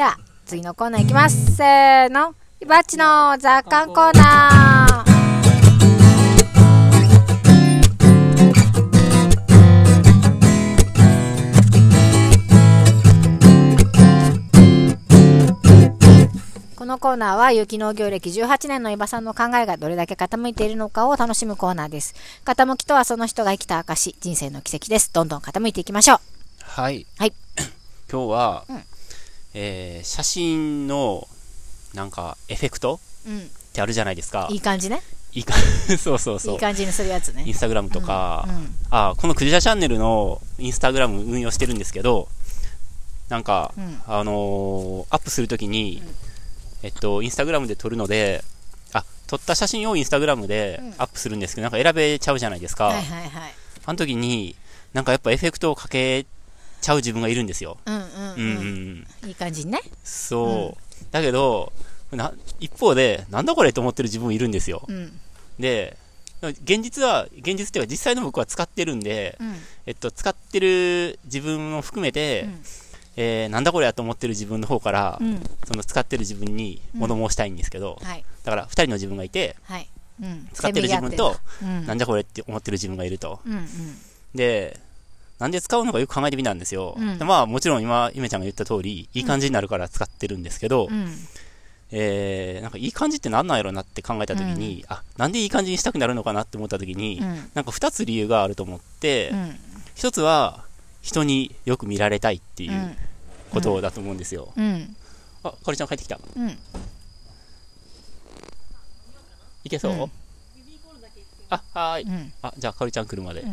では、次のコーナーいきます。せーの。いばっちの雑感コーナー。このコーナーは有機農業歴18年の伊庭さんの考えがどれだけ傾いているのかを楽しむコーナーです。傾きとはその人が生きた証、人生の奇跡です。どんどん傾いていきましょう。はい。はい。今日は、うんえー写真の、なんか、エフェクトうん。ってあるじゃないですか。いい感じね。いいか、そうそうそう。いい感じにするやつね。インスタグラムとか、うんうんあ、このクジラチャンネルのインスタグラム運用してるんですけど、なんか、うんあのーアップするときに、えっと、インスタグラムで撮るので、あ、撮った写真をインスタグラムでうんアップするんですけど、なんか選べちゃうじゃないですか。はいはいはい。あの時に、なんかやっぱエフェクトをかけちゃう自分がいるんですよ。うんうんうんうんうん。うん。いい感じにね。そう。だけど、な、一方で、なんだこれと思ってる自分もいるんですよ。うん。で、現実は、現実っていうか実際の僕は使ってるんで、うん。えっと、使ってる自分も含めて、うんえーなんだこれやと思ってる自分の方から、うん。その使ってる自分に物申したいんですけど、はい。だから二人の自分がいて、はい。うん。使ってる自分と、うん。なんだこれって思ってる自分がいると。うんうん。で、なんで使うのかよく考えてみたんですよ。うんでまあもちろん今、ゆめちゃんが言った通り、いい感じになるから使ってるんですけど、うん。えー、なんかいい感じってなんなんやろなって考えたときに、あ、なんでいい感じにしたくなるのかなって思ったときに、うん。なんか二つ理由があると思って、うん。一つは、人によく見られたいっていううん。ことだと思うんですよ。うん。あ、かおりちゃん帰ってきた。うん。いけそう、うんあ、はーい。うん。あ、じゃあかおりちゃん来るまで。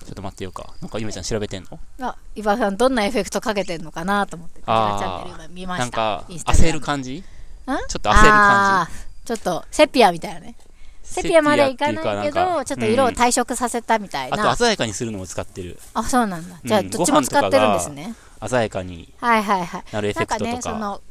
ちょうん。っと待ってようか。なんかゆめちゃん調べてんの？あ、伊庭さん、どんなエフェクトかけてんのかなと思って、こちらチャンネル今見ました。なんか、焦る感じ？ん？ちょっと焦る感あーちょっと、セピアみたいなね。じセピアまでいかないけど、ちょっと色をうん退色させたみたいな。あと鮮やかにするのを使ってる。あ、そうなんだ。じゃあ、うんどっちも使ってるんですね。鮮やかにはいはいはい。なるエフェクトとか。なんかね、その、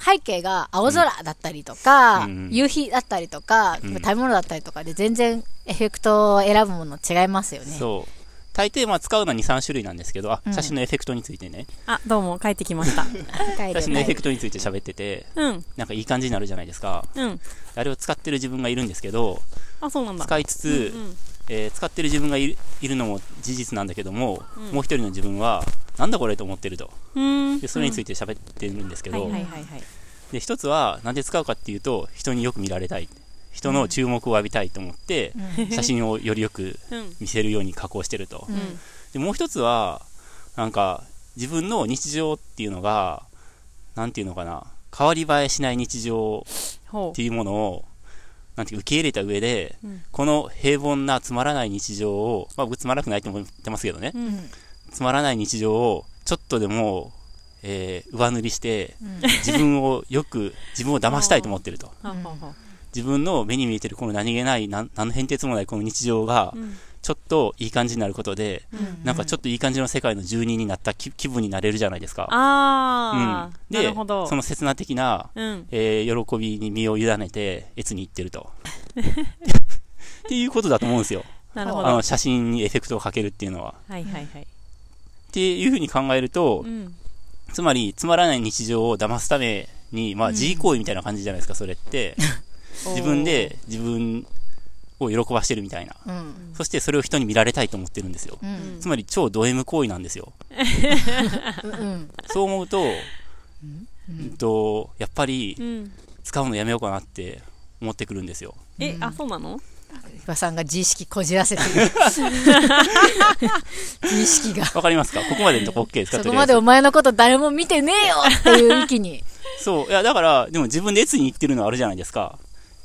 背景が青空だったりとか、うん夕日だったりとか、うん食べ物だったりとかで全然エフェクトを選ぶもの違いますよね。そう。大抵まあ使うのは2、3種類なんですけど、あう、ん写真のエフェクトについてね。あ、どうも、帰ってきました。写真のエフェクトについて喋ってて、うん、なんかいい感じになるじゃないですか。うん。あれを使ってる自分がいるんですけど、あ、そうなんだ。使いつつ、うんえー使ってる自分がいるいるのも事実なんだけども、うんもう一人の自分は、なんだこれと思ってると。うん。うん。で、それについて喋ってるんですけど、はいはいはいはい。で、一つは、なんで使うかっていうと、人によく見られたい。人の注目を浴びたいと思って、うん写真をよりよくうん。見せるように加工してると。うんで、もう一つは、なんか、自分の日常っていうのが、なんていうのかな、変わり映えしない日常ほっていうものを、なんていうか受け入れた上で、うんこの平凡なつまらない日常を、まあ僕つまらなくないと思ってますけどね、う。うん。つまらない日常をちょっとでも、えー上塗りして、うん自分をよく、自分を騙したいと思ってると。ははは。自分の目に見えてるこの何気ない、なん何の変哲もないこの日常がう、ん。ちょっといい感じになることで、うんなんかちょっといい感じの世界の住人になった気気分になれるじゃないですか。あー、うん。でなるほど。その刹那的な、うん。えー喜びに身を委ねて、越に行ってると。っていうことだと思うんですよ。なるほど。はあの、写真にエフェクトをかけるっていうのは。いはいはい。っていうふうに考えるとう、ん。つまり、つまらない日常を騙すために、まあ、うん自慰行為みたいな感じじゃないですか、それって。自分で自分を喜ばしてるみたいな。うんそしてそれを人に見られたいと思ってるんですよ。うんつまり、超ド M 行為なんですよ。うんそう思うと、ううんんと、やっぱりう、ん。使うのやめようかなって思ってくるんですよ。え、うんあ、そうなの？伊庭さんが自意識こじらせてる 自意識がわかりますか？ここまでのとこ OK ですか？そこまでお前のこと誰も見てねえよっていう域にそう。いや、だから、でも自分で越に行ってるのはあるじゃないですか。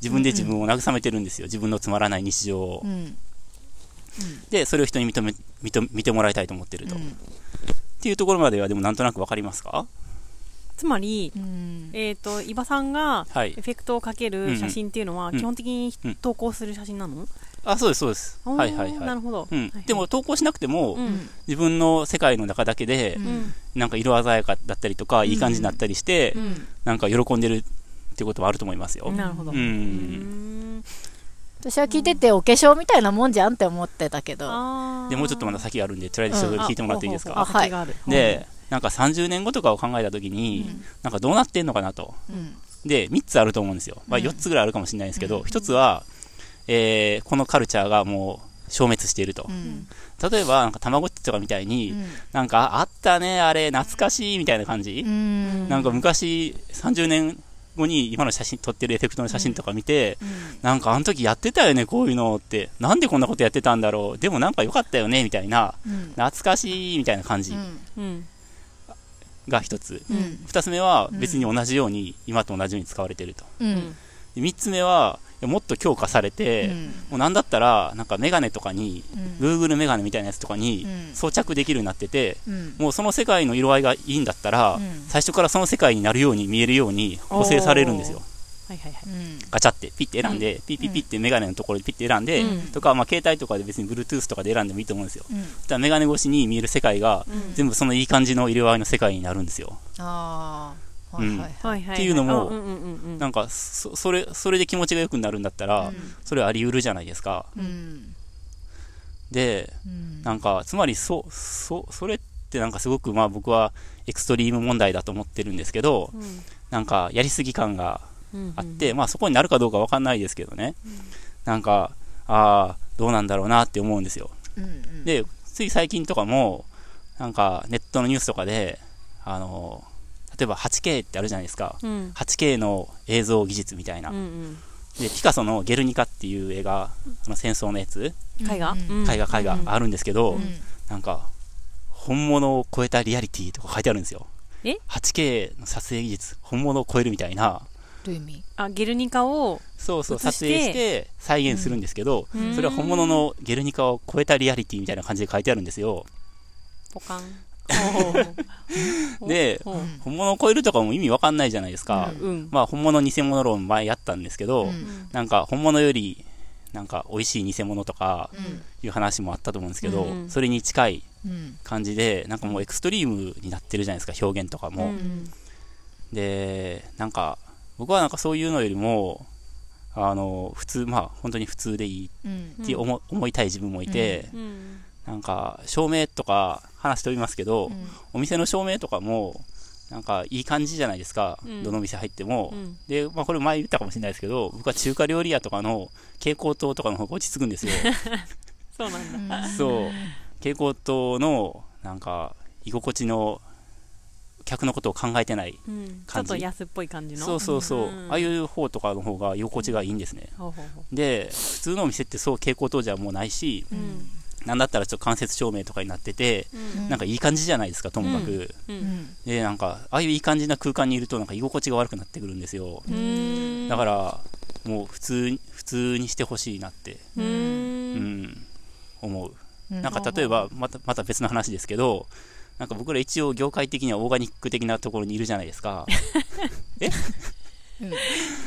自分で自分を慰めてるんですよ。自分のつまらない日常をう。んで、それを人に認め、認め見てもらいたいと思ってると。っうんていうところまでは、でもなんとなくわかりますか？つまり、うんえっと、伊庭さんがはいエ。フェクトをかける写真っていうのは、うん基本的にうん投稿する写真なの？あ、そうです、そうです。はいはいはい。なるほど。でも、投稿しなくても、うん。自分の世界の中だけでう、うんん。なんか色鮮やかだったりとか、いい感じになったりしてう、んなんか喜んでるってことはあると思いますよ。なるほど。う。うんん。私は聞いててお化粧みたいなもんじゃんって思ってたけどで、もうちょっとまだ先があるんで、とりあえずちょっと聞いてもらっていいですか？あはい。で、なんか30年後とかを考えたときに、なんかどうなってんのかなと。うんで、3つあると思うんですよ。まあ、うん4つぐらいあるかもしれないんですけど、1つは、えーこのカルチャーがもう消滅していると。うん例えば、なんか、たまごっちとかみたいに、うんなんか、あったね、あれ、懐かしい、みたいな感じ。うんなんか、昔、30年後に今の写真、撮ってるエフェクトの写真とか見て、なんか、あの時やってたよね、こういうのって。なんでこんなことやってたんだろう。でもなんか良かったよね、みたいな、うん懐かしい、みたいな感じうんが一つ。うん二つ目は、別に同じように、今と同じように使われてると。うんで三つ目は、もっと強化されて、うん。もうなんだったら、なんかメガネとかに、うん。Google メガネみたいなやつとかにうん。装着できるようになってて、うん。もうその世界の色合いがいいんだったら、うん。最初からその世界になるように見えるように補正されるんですよ。はいはいはい。うん。ガチャってピッて選んで、ピッピッピッてメガネのところでピッて選んで、うん。とか、まあ、携帯とかで別に Bluetooth とかで選んでもいいと思うんですよ。うん。そしたらメガネ越しに見える世界が、全部そのいい感じの色合いの世界になるんですよ。ああはいはいはい。はいはいっていうのもあうんうんうんうん。なんか、そそれ、それで気持ちが良くなるんだったら、それはあり得るじゃないですか。うん。で、うん。なんか、つまり、そ、そ、それってなんかすごく、まあ僕はエクストリーム問題だと思ってるんですけど、うん。なんか、やりすぎ感がうんあって、まあそこになるかどうかわかんないですけどね。なんか、ああ、どうなんだろうなって思うんですよ。うんうん。で、つい最近とかも、なんかネットのニュースとかで、あの、例えば 8K ってあるじゃないですか。うん。8K の映像技術みたいな。うんうん。で、ピカソのゲルニカっていう映画、あの戦争のやつ、絵画？うん。絵画絵画あるんですけど、うん。なんか、本物を超えたリアリティとか書いてあるんですよ。え？8K の撮影技術、本物を超えるみたいな、どういう意味？あゲルニカをそうそう、撮影して再現するんですけど、うん。それは本物のゲルニカを超えたリアリティみたいな感じで書いてあるんですよ。ポカン で、本物を超えるとかも意味わかんないじゃないですか。まあ、本物偽物論前やったんですけど、なんか本物より、なんか美味しい偽物とかいう話もあったと思うんですけど、それに近い感じで、なんかもうエクストリームになってるじゃないですか、表現とかも。で、なんか、僕はなんかそういうのよりも、あの、普通、まあ、本当に普通でいいって思,、いたい自分もいて、なんか、照明とか話しておりますけど、うんお店の照明とかも、なんかいい感じじゃないですか、うんどの店入っても。うんで、まあこれ前言ったかもしれないですけど、僕は中華料理屋とかの蛍光灯とかの方が落ち着くんですよ。そうなんだそう。蛍光灯の、なんか、居心地の、客のことを考えてない。うんちょ感じっと安っぽい感じのそうそうそう。うんああいう方とかの方が居心地がいいんですね。ほうほうほで、普通のお店ってそう蛍光灯じゃもうないし、ううんなんだったらちょっと間接照明とかになってて、うん。なんかいい感じじゃないですか、ともかく。ううん。んで、なんか、ああいういい感じな空間にいると、なんか居心地が悪くなってくるんですよ。うん。だから、もう普通に、普通にしてほしいなって、ううん。ん、思う。うん。なんか例えば、また、また別の話ですけど、なんか僕ら一応業界的にはオーガニック的なところにいるじゃないですか。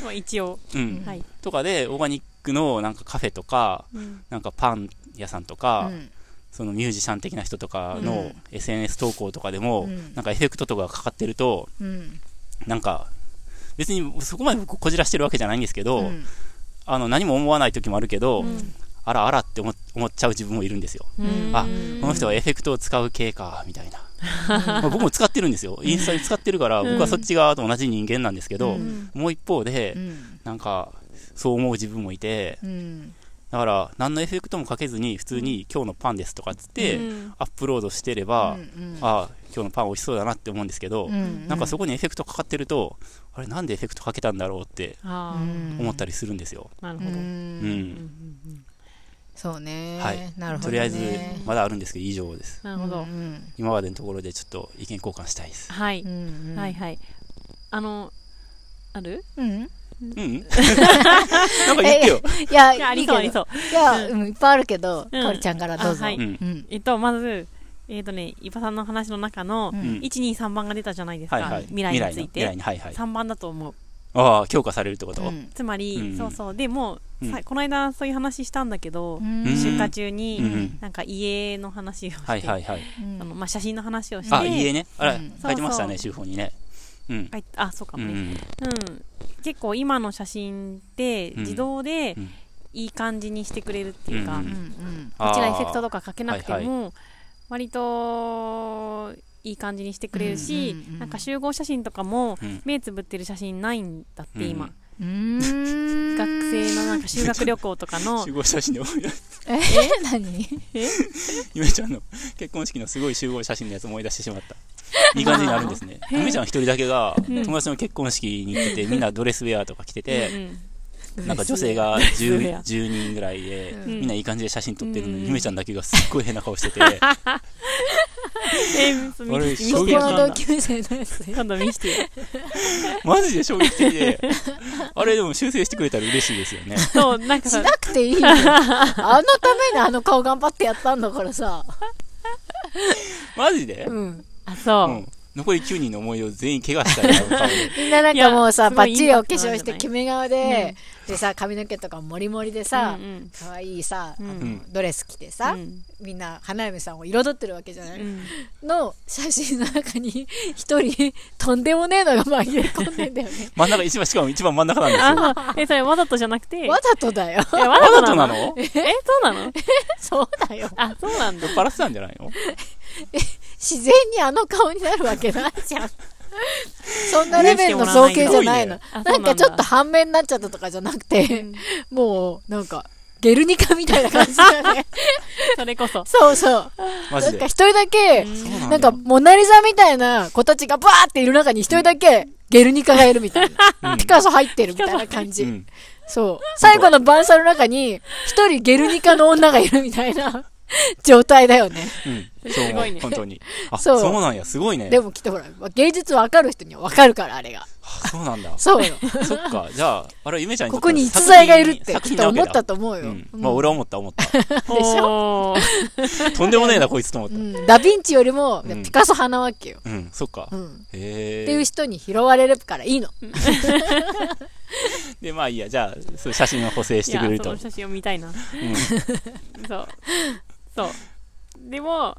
まあ一応。うん。はい。とかで、オーガニックのなんかカフェとか、うん。なんかパン屋さんとか、うん。そのミュージシャン的な人とかうのん SNS 投稿とかでも、うん。なんかエフェクトとかがかかってると、うん。なんか、別にそこまで僕こじらしてるわけじゃないんですけど、うん。あの、何も思わない時もあるけど、うん。あらあらって思思っちゃう自分もいるんですよ。うん。あ、この人はエフェクトを使う系か、みたいな。まあ僕も使ってるんですよ。インスタで使ってるから、僕はそっち側と同じ人間なんですけど、うん。もう一方で、うん。なんか、そう思う自分もいて、うんだから、何のエフェクトもかけずに、普通に今日のパンですとかっつって、うん。アップロードしてれば、うんああ、今日のパン美味しそうだなって思うんですけど、うんなんかそこにエフェクトかかってると、あれなんでエフェクトかけたんだろうって思ったりするんですよ。あなるほど。うん。うん。そうね。はい。なるほどね。とりあえず、まだあるんですけど、以上です。なるほど。うん。今までのところでちょっと意見交換したいです。はい。うんうん。はいはい。あのある？うんうん。なんか言ってよ。いやいやありそうありそう。いやうんいっぱいあるけどうん。かおりちゃんからどうぞ。あはい。えっとまずえっとね伊庭さんの話の中のうん。うん123番が出たじゃないですか。はいはい。未来について。来に、はいはい。3番だと思う。ああ、強化されるってこと、うん。つまり、うん。そうそう。でも、うん。さこの間そういう話したんだけど、うん。出荷中に、うん。なんか家の話をして、写真の話をしてあ、家ね。あらうん、書いてましたね、そう週報にね。うん。書いてあそうかもね、うん。うん結構今の写真ってうん。自動でうん。いい感じにしてくれるっていうか、うんうんうん。こちらエフェクトとかかけなくても、割といい感じにしてくれるし、うんうんうんなんか集合写真とかもうん。目つぶってる写真ないんだって今、うん。うーん。学生のなんか修学旅行とかの。集合写真で思い出しえ？何 ゆめちゃんの結婚式のすごい集合写真のやつ思い出してしまった。いい感じになるんですね。ゆめちゃん一人だけが友達の結婚式に行ってて、みんなドレスウェアとか着てて、うんなんか女性がドレスウェ 10, ア10人ぐらいで、うん。みんないい感じで写真撮ってるのに、うん。ゆめちゃんだけがすっごい変な顔してて、えー、見あれ衝撃同級生のやつ。今度見してよマジで衝撃的で、あれでも修正してくれたら嬉しいですよね。そうなんか。さしなくていいよ。あのためにあの顔頑張ってやったんだからさ。マジで？うん。あそう、うん。残り9人の思い出を全員怪我したよ。みんななんかもうさ、いやバッチリお化粧して決め顔で、でさ、髪の毛とかもりもりでさうんうん、可愛いさ、うん。ドレス着てさう、ん。みんな花嫁さんを彩ってるわけじゃない？うん。の写真の中に 一人とんでもねえのが紛れ込んでんだよね。真ん中、一番、しかも一番真ん中なんですよ。えそれわざとじゃなくて？わざとだよ。えわわざとなの？の？えそうなの？そうだよ。あそうなんだ。酔っ払ってたんじゃないの？自然にあの顔になるわけないじゃん。そんなレベルの造形じゃないの。なんかちょっと半面になっちゃったとかじゃなくて、もう、なんか、ゲルニカみたいな感じだよね。それこそそうそう。マジでなんか一。人だけ、なんか、モナリザみたいな子たちがバーっている中に一人だけ、ゲルニカがいるみたいな。うんピカソ入ってるみたいな感じ。うん。そう。最後の晩餐の中に、一人ゲルニカの女がいるみたいな 状態だよね。うん。そうね本当に。あ、そそううなんや、すごいね。でもきっとほら、芸術わかる人にはわかるから、あれが。あそうなんだ。そうよ。そっか。じゃあ、あれ、ゆめちゃんにとここに逸材がいるって作きっと思ったと思うよ。うん。まあ、俺は思った、思った。でしょ？とんでもねえな、こいつと思った。うん。ダヴィンチよりも、うんピカソ派なわけよ。うん、そっかう。ん。へっていうえ。人に拾われるからいいの。で、まあいいや、じゃあ、そう写真を補正してくれると。いやその写真を見たいなうん。そうそうでも、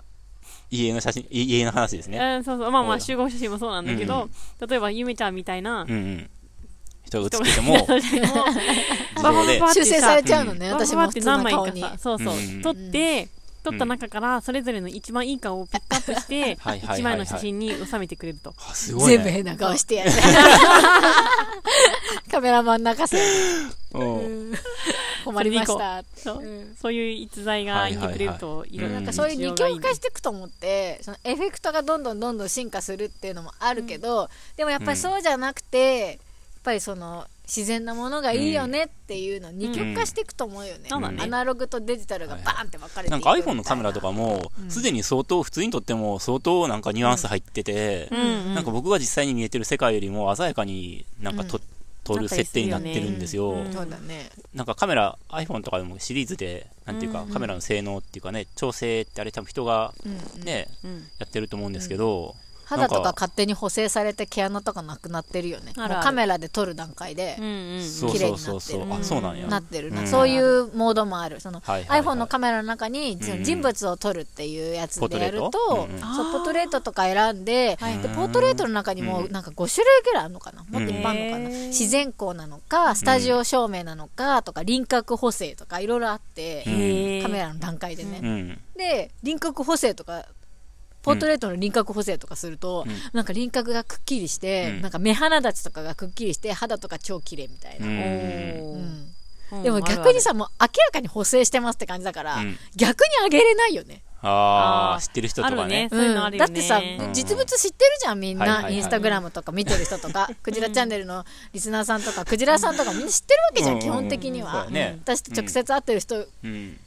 家の写真、い家の話ですね。うん、そうそうまあまあ集合写真もそうなんだけど、例えばゆめちゃんみたいなうんうん。人が写ってて人も、ババババ。って修正されちゃうのね、私もって何枚。かさそうそう、うん撮って撮った中からそれぞれの一番いい顔をピックアップして一枚の写真に収めてくれるとあ、すごいね。全部変な顔してやる。カメラマン泣かせ。うん。困りました。そう。うん。そういう逸材がいてくれるといろいろうん。なんかそういう二極化していくと思って、そのエフェクトがどんどんどんどん進化するっていうのもあるけど、でもやっぱりそうじゃなくて、やっぱりその自然なものがいいよねっていうの二極化していくと思うよね。そうだね。アナログとデジタルがバーンって分かれていくな。んか iPhone のカメラとかも、すでに相当、普通に撮っても相当なんかニュアンス入ってて、うんうん。なんか僕が実際に見えてる世界よりも鮮やかになんかと、撮る設定になってるんですよ。うん。そうだね。なんかカメラ、iPhone とかでもシリーズで、なんていうか、うん。うんカメラの性能っていうかね、調整ってあれ多分人がうん。ね、うん。やってると思うんですけど、肌とか勝手に補正されて毛穴とかなくなってるよね。もうある。あるカメラで撮る段階で綺麗。になってる。あ、そうなんや。なってる。な、うん。そういうモードもある。そのはいはいはい。iPhone のカメラの中にうん人物を撮るっていうやつでやると、ポートレート？うんうん。そうポートレートとか選んで、はいでポートレートの中にもうん。なんか5種類ぐらいあるのかな、もっといっぱいあるのかな、自然光なのかスタジオ照明なのかとか輪郭補正とかいろいろあって、カメラの段階でね、うん。で輪郭補正とかポートレートの輪郭補正とかすると、うん。なんか輪郭がくっきりして、うん。なんか目鼻立ちとかがくっきりして肌とか超綺麗みたいな、でも逆にさもう明らかに補正してますって感じだから、うん。逆にあげれないよね。ああ、知ってる人とかね。あるね。そういうのあるよね。だってさ、うん。実物知ってるじゃんみんな、インスタグラムとか見てる人とか、クジラチャンネルのリスナーさんとかクジラさんとかみんな知ってるわけじゃん、うん。基本的には、私と直接会ってる人うん。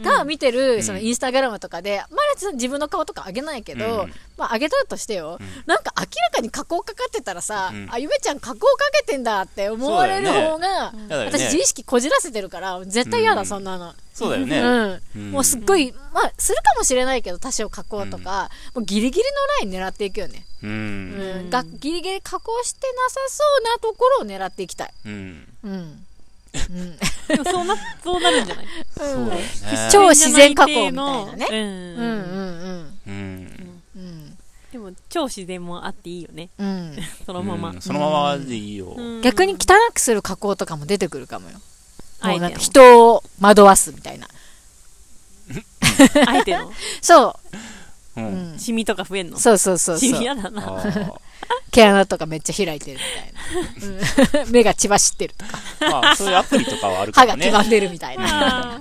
が見てる、んそのインスタグラムとかで、まだ自分の顔とか上げないけど、うんまあ上げたとしてよ、なんか明らかに加工かかってたらさ、うんあ、ゆめちゃん加工かけてんだって思われる方が、私自意識こじらせてるから、絶対嫌だ、うんそんなの。そうだよね。うんうんもうすっごい、まあ、するかもしれないけど、多少加工とか、もうギリギリのライン狙っていくよね。う。うんん。がギリギリ加工してなさそうなところを狙っていきたい。うん。うん。うん。そうなそうなるんじゃない？そうだよね。超自然加工みたいなね。うんうんうんうん。うん。うん。でも超自然もあっていいよねうん。そのまま、うんそのままでいいよ。うん逆に汚くする加工とかも出てくるかもよ。もうなんか人を惑わすみたいな。あえての？そう。うん。うんシミとか増えんの？そうそうそうシそうミ嫌だな。毛穴とかめっちゃ開いてるみたいな、うん 目が血走ってるとかまあ、そういうアプリとかはあるか歯もね。が黄ばんでるみたいな、あ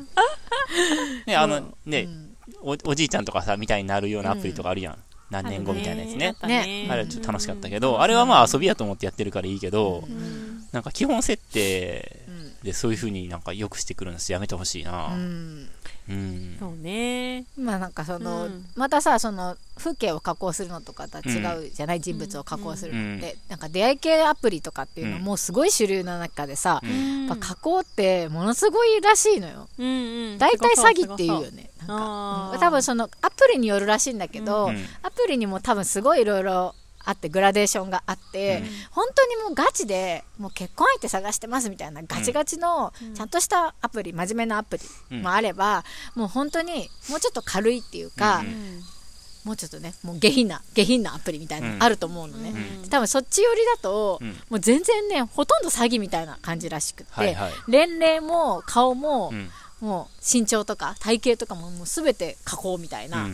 ね、あの、ねう、ん。おおじいちゃんとかさ、みたいになるようなアプリとかあるやん。何ー年後みたいなやつね。あね。あれはちょっと楽しかったけど、あれはまあ遊びやと思ってやってるからいいけど、うん。なんか基本設定うんでそういう風になんか良くしてくるんですやめてほしいな。うん。うん。そうね。まあなんかその、うん。またさその風景を加工するのとかとは違うじゃない、人物を加工するのって、なんか出会い系アプリとかっていうのうんもうすごい主流な中でさ、うん。やっぱ加工ってものすごいらしいのよ。うんうん。大体詐欺っていうよね。ねなんか。多分そのアプリによるらしいんだけど、うん。アプリにも多分すごいいろいろあってグラデーションがあって、うん。本当にもうガチでもう結婚相手探してますみたいなガチガチのちゃんとしたアプリ、真面目なアプリもあれば、もう本当にもうちょっと軽いっていうか、もうちょっとねもう下品な下品なアプリみたいなのあると思うのね、うん。多分そっち寄りだと、うん。もう全然ねほとんど詐欺みたいな感じらしくって、はいはい。年齢も顔も、うん。もう身長とか体型とかももう全て加工みたいな、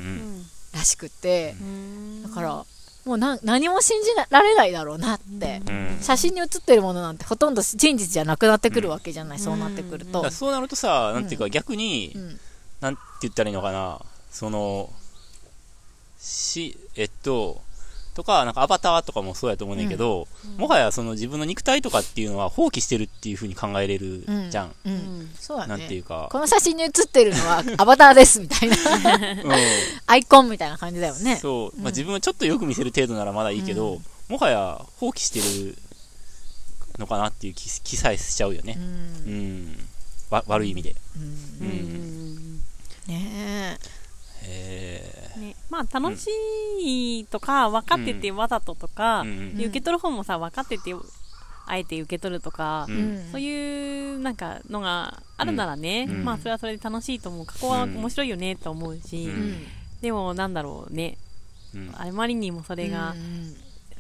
らしくって、うん。だからもうな何も信じられないだろうなって、うん。写真に写ってるものなんてほとんど真実じゃなくなってくるわけじゃない、そうなってくると。そうなるとさなんていうか逆に、うん。なんて言ったらいいのかな。そのしえっととか、なんかアバターとかもそうやと思うねんけど、もはやその自分の肉体とかっていうのは放棄してるっていう風に考えれるじゃん。うんうんそうだねなんていうか。この写真に写ってるのはアバターですみたいな うんアイコンみたいな感じだよねそう。まあ、自分はちょっとよく見せる程度ならまだいいけど、うんもはや放棄してるのかなっていう気気さえしちゃうよね。うんうん。わ悪い意味で。うんう。うんんねえね、まあ楽しいとか分かっててわざととか、ーうん受け取る方もさ分かっててあえて受け取るとか、うん。そういうなんかのがあるならね、うん。まあそれはそれで楽しいと思う。過去は面白いよねと思うし、でもなんだろうねうん。あまりにもそれがうん。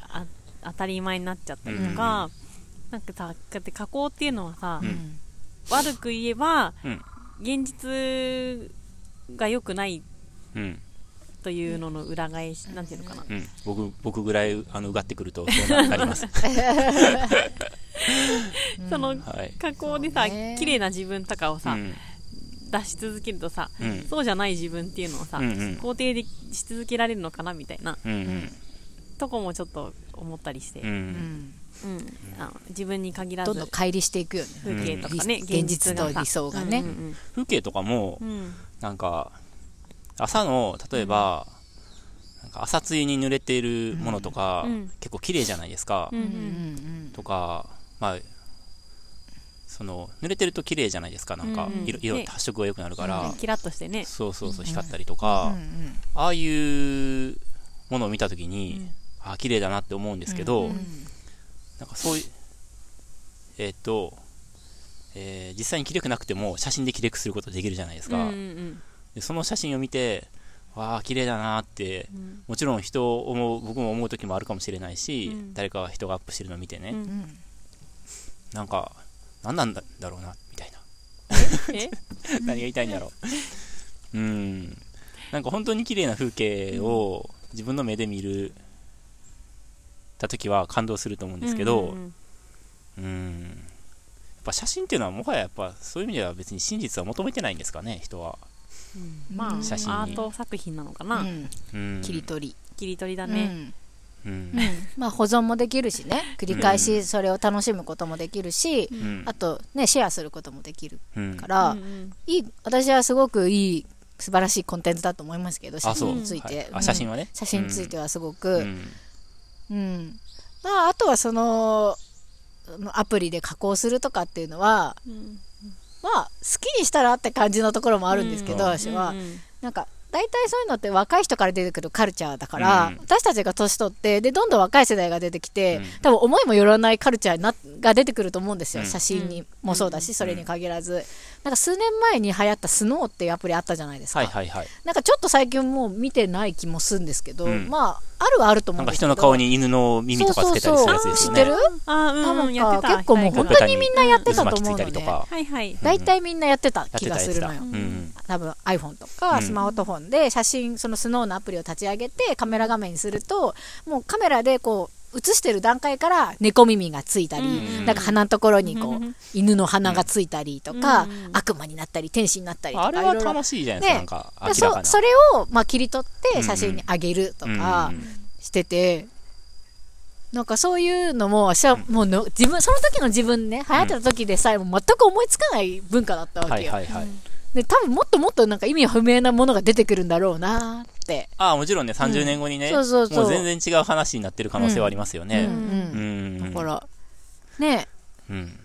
あ当たり前になっちゃったりとか、なんかさだって加工っていうのはさ、うん。悪く言えばうん。現実が良くないうんというのの裏返しなんていうのかな、うん、僕僕ぐらいあのうがってくるとそうななります。そのはい。加工でさ、綺麗な自分とかをさ、うん。出し続けるとさ、うん。そうじゃない自分っていうのをさ、うんうん。肯定でし続けられるのかなみたいなうんうん。とこもちょっと思ったりして、ううん。うん。あの自分に限らずどんどん乖離していくよね。風景とかね、うん。現実と理想がね。うん風景とかもなんか朝の例えば、なんか朝露に濡れているものとか、うん。結構綺麗じゃないですか、うんとかまあその濡れてると綺麗じゃないですか。なんか、うんうん。色色ね。発色が良くなるから、うん。キラッとしてね。そうそうそううん光ったりとうか、んうん。ああいうものを見た時に、うん。ああ綺麗だなって思うんですけど、うんなんかそういう、えーっと、えー実際に綺麗くなくても写真で綺麗くすることできるじゃないですか。うんうんでその写真を見て、わあ、綺麗だなって、うんもちろん人を思う、僕も思う時もあるかもしれないし、うん誰かが人がアップしてるのを見てね、うんうんなんか、何なんだだろうな、みたいな。え？何が言いたいんだろう。うん。なんか本当に綺麗な風景を自分の目で見る、た時は感動すると思うんですけど、うん。やっぱ写真っていうのはもはややっぱそういう意味では別に真実は求めてないんですかね、人は。うん。まあ写真に。アート作品なのかな、うん。うん。切り取り。切り取りだね、うん。うん。まあ保存もできるしね。繰り返しそれを楽しむこともできるし、うん。あとねシェアすることもできるうん。か、うら、んうん。いい私はすごくいい素晴らしいコンテンツだと思いますけど写。真について、写真はね。写真についてはすごうく、ん。うん。まあ、あとはそのアプリで加工するとかっていうのはうんまあ好きにしたらって感じのところもあるんですけど、うん。私は、なんか大体そういうのって若い人から出てくるカルチャーだから、うん。私たちが年取ってでどんどん若い世代が出てきて、うん。多分思いもよらないカルチャーになが出てくると思うんですよ、うん。写真にもそうだし、うん。それに限らず。なんか数年前に流行ったスノーっていうアプリあったじゃないですか。なん。かちょっと最近もう見てない気もするんですけど、うんまああるはあると思なかうんんですけど。人の顔に犬の耳とかつけたりするやつですよね。そうそうそう。知ってるあーうんうんあなんかやってた。結構もうはい本当にみんなやってたと思うのね渦巻きついたりとか。はいはい大体みんなやってた気がするのよ。うん。多分 iPhone とうん。かスマートフォンで写真、そのスノーのアプリを立ち上げてカメラ画面にするともうカメラでこう映してる段階から猫耳がついたり、うん。なんか鼻のところにこう、うん。犬の鼻がついたりとか、うん。悪魔になったり天使になったりとかあれは楽しいじゃないですか、ね。か。そそれを、まあ、切り取って写真にあげるとかうん。してて、なんかそういうのも私はもうの自分その時の自分ね流行ってた時でさえも全く思いつかない文化だったわけよ、はいはいはい。で多分もっともっとなんか意味不明なものが出てくるんだろうなって。ああ、もちろんね、30年後にね、そうそうそう。もう全然違う話になってる可能性はありますようん。ね。ううん。ん。だからね。うん。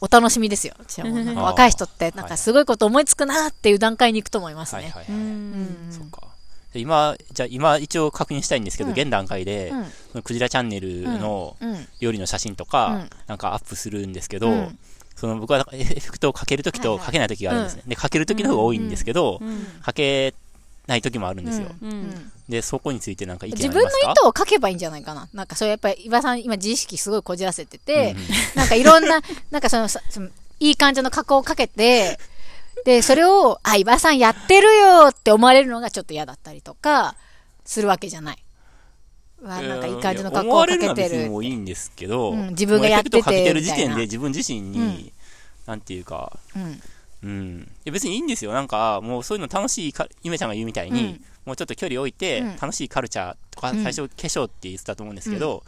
お楽しみですよ若い人ってなんかすごいこと思いつくなっていう段階に行くと思いますね、はいはいはい。うん。うんそっか。で今、じゃあ今一応確認したいんですけど、うん。現段階で、うん。クジラチャンネルのうん。料理の写真とか、うん。なんかアップするんですけど、うんその僕はエフェクトをかけるときとかけないときがあるんですね。で、かけるときの方が多いんですけど、うんかけないときもあるんですよ。うんうんで、そこについてなんか意見あ自分のりますか？意図を書けばいいんじゃないかな。なんかそれやっぱり岩さん今自意識すごいこじらせてて、うんうんなんかいろんな、なんかその、さそのいい感じの加工をかけて、で、それを、あ、岩さんやってるよって思われるのがちょっと嫌だったりとか、するわけじゃない。わ、なんかいい感じの加工をか思われるのはけてる。別にもういいんですけど、うん自分がやっててエフェクトかけてる時点で自分自身に、うんなんていうか、うん。うん。いや別にいいんですよ。なんか、もうそういうの楽しいか、ゆめちゃんが言うみたいに、うんもうちょっと距離置いて、うん楽しいカルチャーとか、うん最初化粧って言ってたと思うんですけど、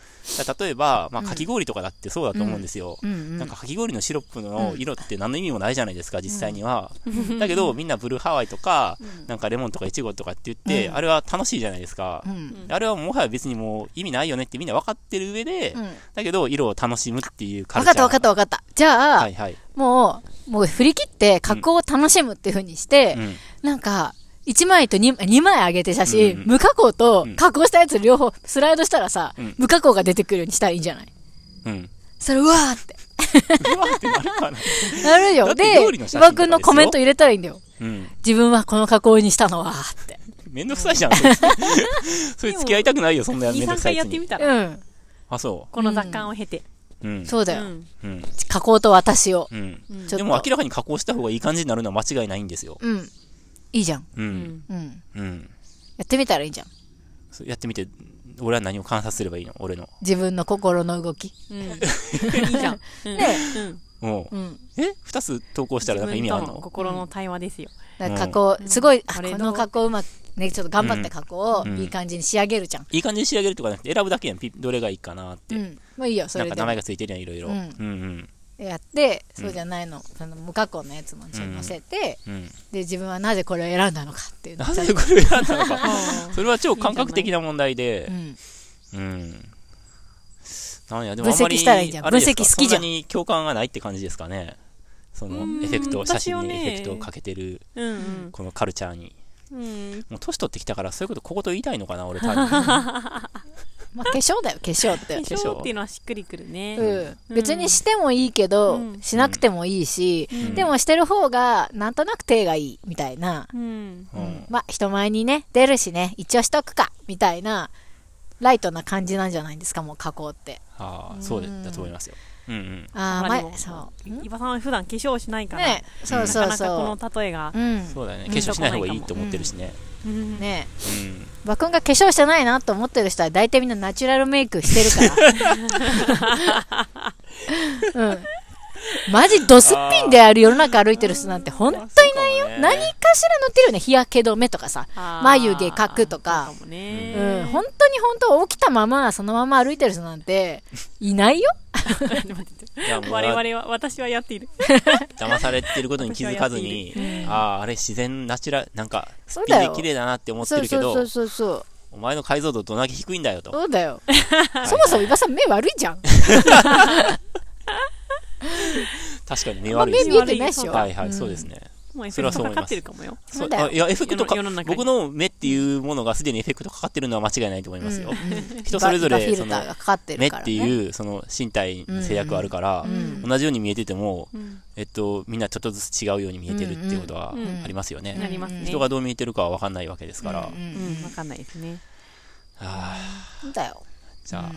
例えば、まあ、うんかき氷とかだってそうだと思うんですよ。なんかかき氷のシロップの色って何の意味もないじゃないですか、実際には。だけど、みんなブルーハワイとか、なんかレモンとかイチゴとかって言って、うんあれは楽しいじゃないですか。うん。あれはもはや別にもう意味ないよねってみんな分かってる上で、うん。だけど色を楽しむっていうカルチャー。わかったわかったわかった。じゃあ、はいはい。もう、もう振り切って加工を楽しむっていう風にして、うん。なんか、1枚と 2, 2枚上げて写真、うん無加工とうん加工したやつ両方スライドしたらさ、うん無加工が出てくるようにしたらいいんじゃない？うん。それ、うわーって。うわーってなるかな。なるよ。で岩くんのコメント入れたらいいんだよ。うん。自分はこの加工にしたのは、って。めんどくさいじゃん。それ それ付き合いたくないよ、そんなめ2、3んどくさいやつに。回やってみたら、うん。あ、そこの雑感を経て。う。うん。そうだよ。んうん。加工と私を。うん。でも明らかに加工した方がいい感じになるのは間違いないんですよ。うん。いいじゃん。う。うんんうん。うん。やってみたらいいじゃん。そうやってみて、俺は何を観察すればいいの？俺の。自分の心の動き。うん。いいじゃん。うんねうんもうう。ん。え？二つ投稿したらなんか意味あるの？の心の対話ですよ。加工、すごい、あ、この加工うまく、ね、ちょっと頑張って加工をうんいい感じに仕上げるじゃん。いい感じに仕上げるとかじゃなくて選ぶだけやん。ピどれがいいかなって。うん。まあいいよ、それでもなんか名前。がついてるやん、いろいろ。ううんんうん。やって、そうじゃないの、その無加工のやつも一緒に載せて、うん。で、自分はなぜこれを選んだのかっていうなぜこれを選んだのか。うんそれは超感覚的な問題でう、ん。うん。なんや、でもあんまり、分析したらいいんじゃん分析好きじゃんそんなに共感がないって感じですかね。そのうんエフェクト、写真にエフェクトをかけてる、うんこのカルチャーに。うん。うん。もう年取ってきたから、そういうこと、ここと言いたいのかな、俺多分。まあ化粧だよ、化粧って。化粧っていうのはしっくりくるね。うん。別にしてもいいけど、うんしなくてもいいし、んでもしてる方が、なんとなく手がいい、みたいな。うん。うんまあ、人前にね、出るしね、一応しとくか、みたいな、ライトな感じなんじゃないですか、もう加工って。ああ、そうだと思いますよ。うんうん。ああ、まあでも前、そう。伊庭さんは普段化粧しないから、ね、そうそうなかなかそう。この例えがう。ん。そうだよね。うん化粧しない方がいいと思ってるしね。うんねうん。馬くんが化粧してないなと思ってる人は大体みんなナチュラルメイクしてるから。うん。マジドスッピンである世の中歩いてる人なんて本当いないよ。何かしら塗ってるよね。日焼け止めとかさ。眉毛描くとかそうか。うん。本当に本当起きたままそのまま歩いてる人なんて いないよ。我々は、私はやっている。騙されてることに気づかずに、ああ、あれ自然、ナチュラル、なんか、スピンで綺麗だなって思ってるけどそうそ、うそうそう。お前の解像度どんだけ低いんだよと。そうだよ。そもそも伊庭さん目悪いじゃん。確かに目まあ悪いです目見えてないっしょ。はいはい、んそうですね。もうエフそれはェクトかかっそう思いますてるかもよ。そうだいや、エフェクトか僕の目っていうものがすでにエフェクトかかってるのは間違いないと思いますよ。うん人それぞれ、そのルターがかかって目。っていう、その身体に制約あるから、ん同じように見えてても、うんえっと、みんなちょっとずつ違うように見えてるっていうことはありますよね。なりますね。人がどう見えてるかは分かんないわけですから。うんうん、わかんないですね。あうんだよ。ーじゃあ、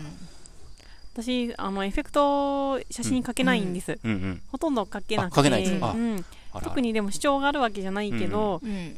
私、あの、エフェクト、写真かけないんです。うんうん。ほとんどかけなくて。うん。特にでも主張があるわけじゃないけど、うん。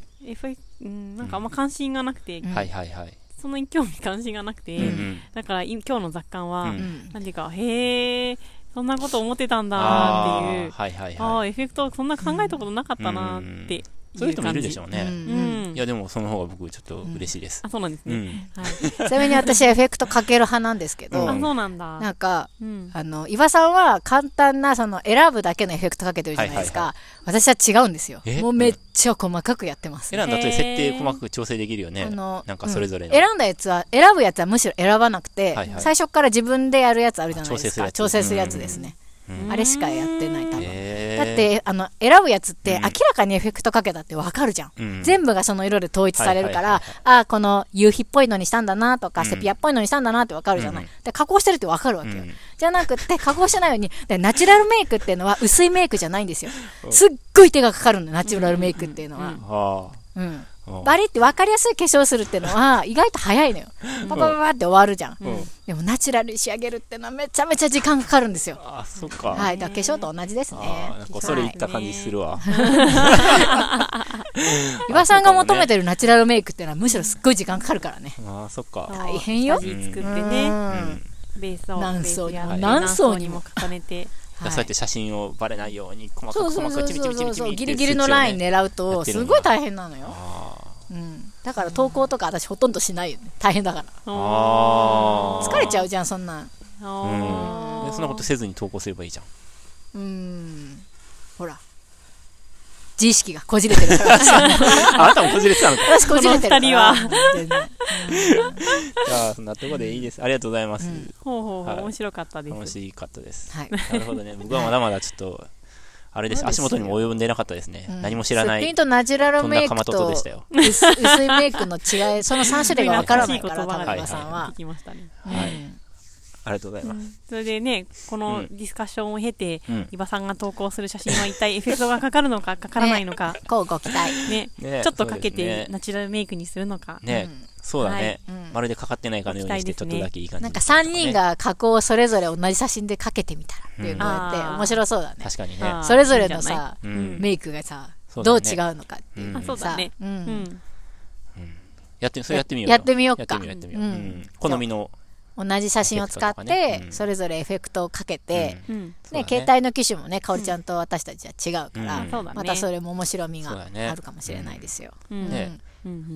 うん、なんかあんま関心がなくて、うんはいはいはい。そんなに興味関心がなくて、うんうん。だからい今日の雑感は、うんうん。なんていうか、へえ、そんなこと思ってたんだーっていうあー、はいはいああはい。ーエフェクトそんな考えたことなかったなーって。そういう人もいるでしょううね。うんん。いやでもその方が僕ちょっと嬉しいですあ、。そうなんですね。ちなみに私エフェクトかける派なんですけど、うんあ、そうなんだ。なんか、うん。あの、岩さんは簡単な、その、選ぶだけのエフェクトかけてるじゃないですか。はい私は違うんですよえ？もうめっちゃ細かくやってます。選んだ後で設定細かく調整できるよね。なんかそれぞれ選んだやつは、選ぶやつはむしろ選ばなくて、はいはい最初から自分でやるやつあるじゃないですか。調整調整するやつですね。うんあれしかやってない、多分。だっ、て、あの、選ぶやつってうん明らかにエフェクトかけたってわかるじゃん。うん全部がその色で統一されるから、はいはいああ、この夕日っぽいのにしたんだなとか、うんセピアっぽいのにしたんだなってわかるじゃない。うんで、加工してるってわかるわけよ。うんじゃなくて、加工してないように、でナチュラルメイクっていうのは 薄いメイクじゃないんですよ。すっごい手がかかるの、ナチュラルメイクっていうのは。あうん。あ。バリって分かりやすい化粧するっていうのは、意外と早いのよ。パパパパって終わるじゃん。うんでも、ナチュラルに仕上げるっていうのはめちゃめちゃ時間かかるんですよ。あ、そっか。はい。だから化粧と同じですね。なんかそれ言った感じするわ。岩さんが求めてるナチュラルメイクっていうのはむしろすっごい時間かかるからね。ああ、そっか。大変よ作ってうね、んベースを、何層にベースやって何層にも重ねて。そうやって写真をバレないように細かく細かくチビチビチそうそう。ビチビってギリギリのラインね。狙うやと、すごい大変なのよ。あうん。だから投稿とか私ほとんどしないよね。大変だから。疲れちゃうじゃん、そんなん。うんそんなことせずに投稿すればいいじゃん。うん。ほら。自意識がこじれてる から。あなたも崩れてたのか。私こじれてる二人はじゃあ、そんなところでいいです。ありがとうございます。ほうほうほう、はい面白かったです。楽しかったです。はい。なるほどね。僕はまだまだちょっと、あれです。足元にも及んでなかったですねう。ん何も知らないすっぴん。とナチュラルメイクなかまとととでしたよ。薄薄いメイクの違い、その3種類がわからないから、田難しい言葉が中さんは聞。きましたね。はいありがとうございます。それでね、こうのん。ディスカッションを経て、うん。伊庭さんが投稿する写真は一体エフェクトがかかるのか かからないのか、こうご期待。ね、ねちょっとかけてナチュラルメイクにするのか。ね。うん。そうだね。まるでかかってないかのようにして、ちょっとだけいい感じなんかにすると3人が加工をそれぞれ同じ写真でかけてみたらっていうのをやって、うん面白そうだね。確かにね。それぞれのさ、うん。メイクがさ、どう違うのかっていうそうだね。さううん。ん。やって、それやってみようよ。やってみようか。やってみよう、やってみよう。ううんん。好みの、同じ写真を使ってそれぞれエフェクトをかけて、うん。ね、携帯の機種もね、かおりちゃんと私たちは違うから。またそれも面白みがあるかもしれないですよ。うん。ね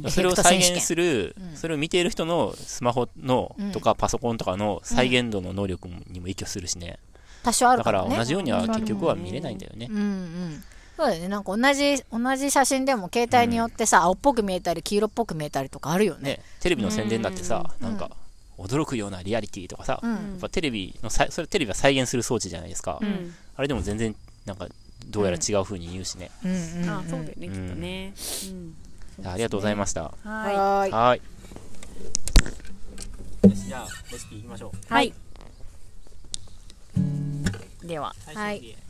それを再現するうん、それを見ている人のスマホのうんとかパソコンとかの再現度の能力にも影響するしね。多少あるだかもね。から同じようには結局は見れないんだよねう。んうん。そうだよね。なんか同じ、同じ写真でも携帯によってさ、青っぽく見えたり、黄色っぽく見えたりとかあるよね。ね、テレビの宣伝だってさ、うんなんか、驚くようなリアリティとかさ、やっうん。ぱテレビのさ、それテレビは再現する装置じゃないですかう。ん。あれでも全然、なんか、どうやら違う風に言うしね。うんうんうん。あ、そうだよね、きっとね。うん。ありがとうございました。はい。はーい。よし、じゃあ、レシピいきましょう。い。はい。では。はい